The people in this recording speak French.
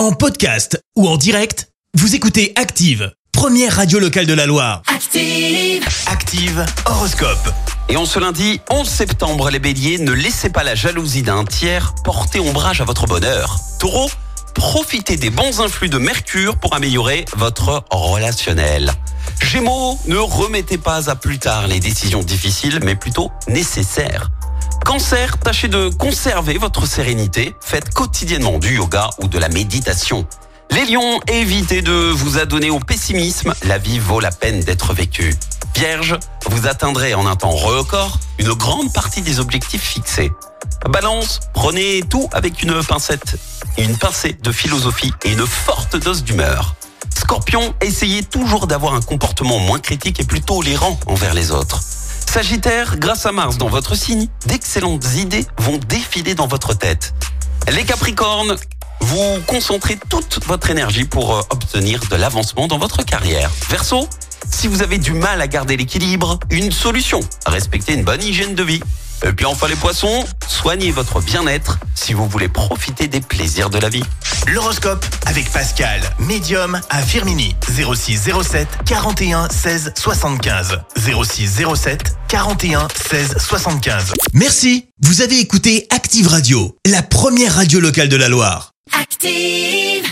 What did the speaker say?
En podcast ou en direct, vous écoutez Active, première radio locale de la Loire. Active. Active Horoscope. Et en ce lundi 11 septembre, les béliers, ne laissez pas la jalousie d'un tiers porter ombrage à votre bonheur. Taureau, profitez des bons influx de Mercure pour améliorer votre relationnel. Gémeaux, ne remettez pas à plus tard les décisions difficiles, mais plutôt nécessaires. Cancer, tâchez de conserver votre sérénité. Faites quotidiennement du yoga ou de la méditation. Les lions, évitez de vous adonner au pessimisme. La vie vaut la peine d'être vécue. Vierge, vous atteindrez en un temps record une grande partie des objectifs fixés. Balance, prenez tout avec une pincette. Une pincée de philosophie et une forte dose d'humeur. Scorpion, essayez toujours d'avoir un comportement moins critique et plus tolérant envers les autres. Sagittaire, grâce à Mars dans votre signe, d'excellentes idées vont défiler dans votre tête. Les Capricornes, vous concentrez toute votre énergie pour euh, obtenir de l'avancement dans votre carrière. Verseau, si vous avez du mal à garder l'équilibre, une solution, respecter une bonne hygiène de vie. Et puis enfin les poissons, soignez votre bien-être si vous voulez profiter des plaisirs de la vie. L'horoscope avec Pascal, médium à Firmini. 06 07 41 16 75. 06 07 41 16 75. Merci, vous avez écouté Active Radio, la première radio locale de la Loire. Active.